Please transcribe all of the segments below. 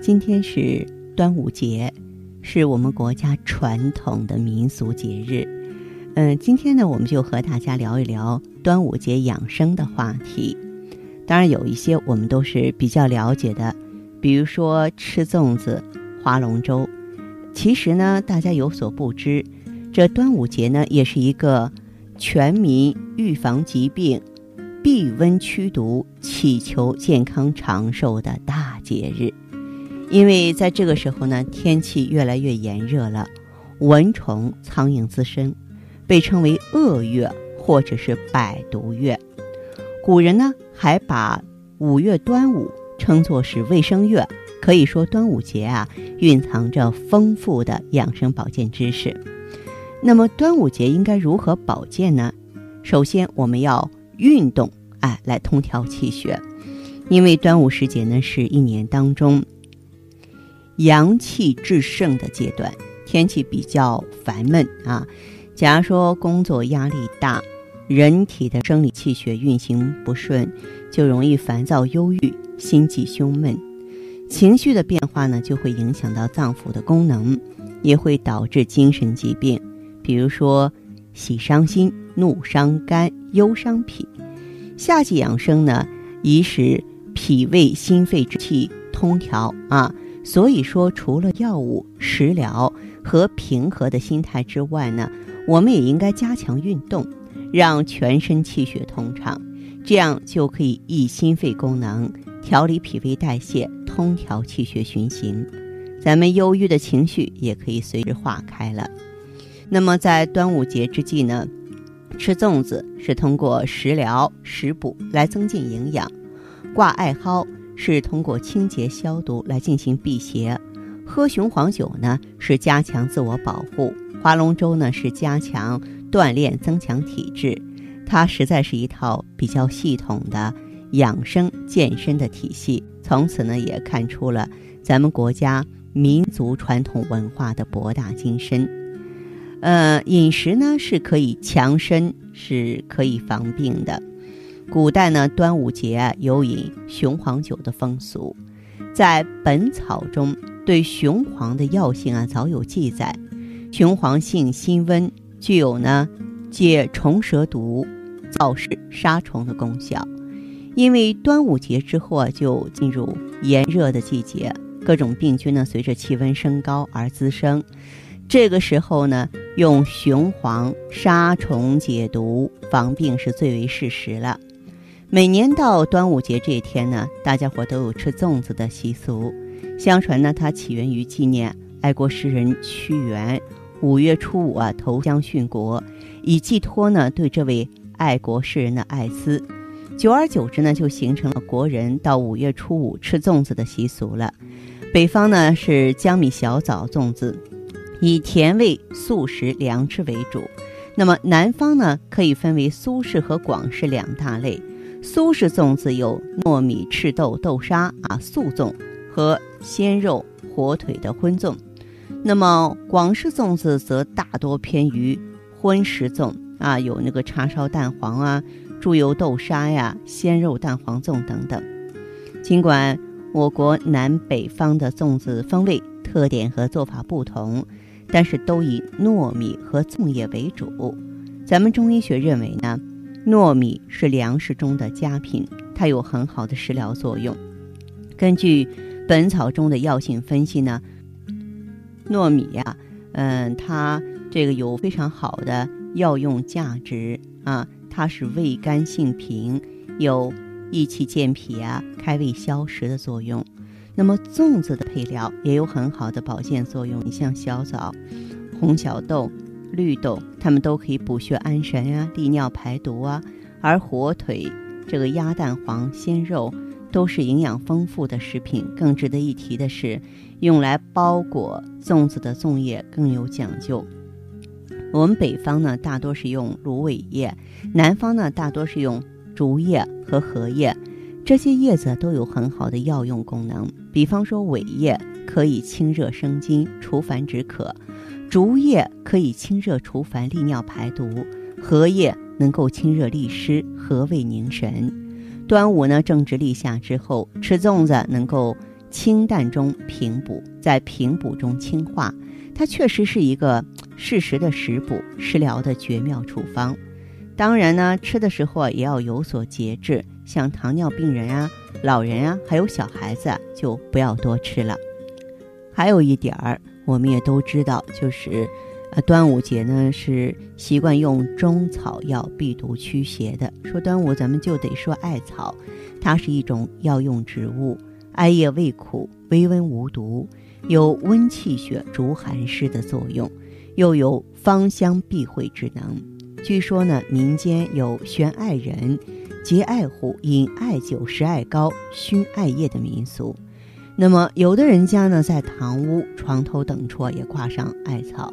今天是端午节。是我们国家传统的民俗节日，嗯，今天呢，我们就和大家聊一聊端午节养生的话题。当然，有一些我们都是比较了解的，比如说吃粽子、划龙舟。其实呢，大家有所不知，这端午节呢，也是一个全民预防疾病、避瘟驱毒、祈求健康长寿的大节日。因为在这个时候呢，天气越来越炎热了，蚊虫、苍蝇滋生，被称为恶月或者是百毒月。古人呢还把五月端午称作是卫生月，可以说端午节啊蕴藏着丰富的养生保健知识。那么端午节应该如何保健呢？首先我们要运动，哎，来通调气血。因为端午时节呢是一年当中。阳气至盛的阶段，天气比较烦闷啊。假如说工作压力大，人体的生理气血运行不顺，就容易烦躁、忧郁、心悸、胸闷。情绪的变化呢，就会影响到脏腑的功能，也会导致精神疾病，比如说喜伤心、怒伤肝、忧伤脾。夏季养生呢，以使脾胃心肺之气通调啊。所以说，除了药物、食疗和平和的心态之外呢，我们也应该加强运动，让全身气血通畅，这样就可以益心肺功能，调理脾胃代谢，通调气血循行。咱们忧郁的情绪也可以随之化开了。那么在端午节之际呢，吃粽子是通过食疗食补来增进营养，挂艾蒿。是通过清洁消毒来进行辟邪，喝雄黄酒呢是加强自我保护，划龙舟呢是加强锻炼增强体质，它实在是一套比较系统的养生健身的体系。从此呢也看出了咱们国家民族传统文化的博大精深。呃，饮食呢是可以强身，是可以防病的。古代呢，端午节有饮雄黄酒的风俗，在《本草》中对雄黄的药性啊早有记载。雄黄性辛温，具有呢解虫蛇毒、燥湿杀虫的功效。因为端午节之后啊，就进入炎热的季节，各种病菌呢随着气温升高而滋生。这个时候呢，用雄黄杀虫解毒防病是最为适时了。每年到端午节这一天呢，大家伙都有吃粽子的习俗。相传呢，它起源于纪念爱国诗人屈原五月初五啊投江殉国，以寄托呢对这位爱国诗人的爱思。久而久之呢，就形成了国人到五月初五吃粽子的习俗了。北方呢是江米小枣粽子，以甜味素食凉吃为主。那么南方呢可以分为苏式和广式两大类。苏式粽子有糯米、赤豆、豆沙啊素粽和鲜肉、火腿的荤粽，那么广式粽子则大多偏于荤食粽啊，有那个叉烧蛋黄啊、猪油豆沙呀、鲜肉蛋黄粽等等。尽管我国南北方的粽子风味特点和做法不同，但是都以糯米和粽叶为主。咱们中医学认为呢。糯米是粮食中的佳品，它有很好的食疗作用。根据《本草》中的药性分析呢，糯米呀，嗯，它这个有非常好的药用价值啊，它是味甘性平，有益气健脾啊、开胃消食的作用。那么粽子的配料也有很好的保健作用，你像小枣、红小豆。绿豆，它们都可以补血安神啊，利尿排毒啊。而火腿、这个鸭蛋黄、鲜肉，都是营养丰富的食品。更值得一提的是，用来包裹粽子的粽叶更有讲究。我们北方呢，大多是用芦苇叶；南方呢，大多是用竹叶和荷叶。这些叶子都有很好的药用功能。比方说，苇叶可以清热生津、除烦止渴；竹叶可以清热除烦、利尿排毒；荷叶能够清热利湿、和胃宁神。端午呢，正值立夏之后，吃粽子能够清淡中平补，在平补中清化。它确实是一个适时的食补、食疗的绝妙处方。当然呢，吃的时候也要有所节制，像糖尿病人啊、老人啊，还有小孩子就不要多吃了。还有一点儿，我们也都知道，就是，呃，端午节呢是习惯用中草药避毒驱邪的。说端午，咱们就得说艾草，它是一种药用植物，艾叶味苦，微温无毒。有温气血、逐寒湿的作用，又有芳香避秽之能。据说呢，民间有悬艾人、结艾壶、饮艾酒、食艾膏、熏艾叶的民俗。那么，有的人家呢，在堂屋、床头等处也挂上艾草。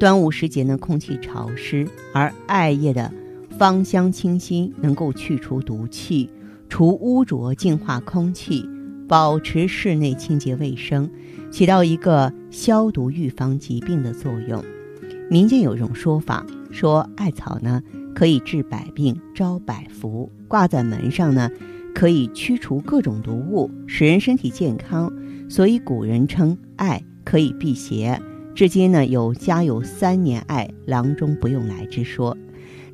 端午时节呢，空气潮湿，而艾叶的芳香清新，能够去除毒气、除污浊、净化空气。保持室内清洁卫生，起到一个消毒预防疾病的作用。民间有种说法，说艾草呢可以治百病、招百福，挂在门上呢可以驱除各种毒物，使人身体健康。所以古人称艾可以辟邪。至今呢有家有三年艾，郎中不用来之说。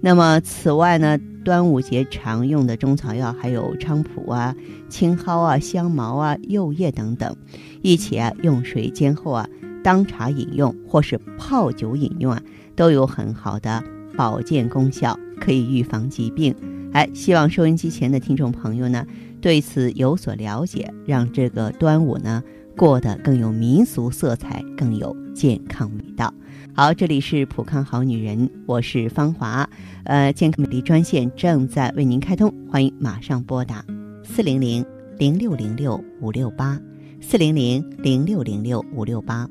那么此外呢？端午节常用的中草药还有菖蒲啊、青蒿啊、香茅啊、柚叶等等，一起啊用水煎后啊当茶饮用，或是泡酒饮用啊，都有很好的保健功效，可以预防疾病。哎，希望收音机前的听众朋友呢对此有所了解，让这个端午呢过得更有民俗色彩，更有健康味道。好，这里是普康好女人，我是芳华。呃，健康美丽专线正在为您开通，欢迎马上拨打四零零零六零六五六八四零零零六零六五六八。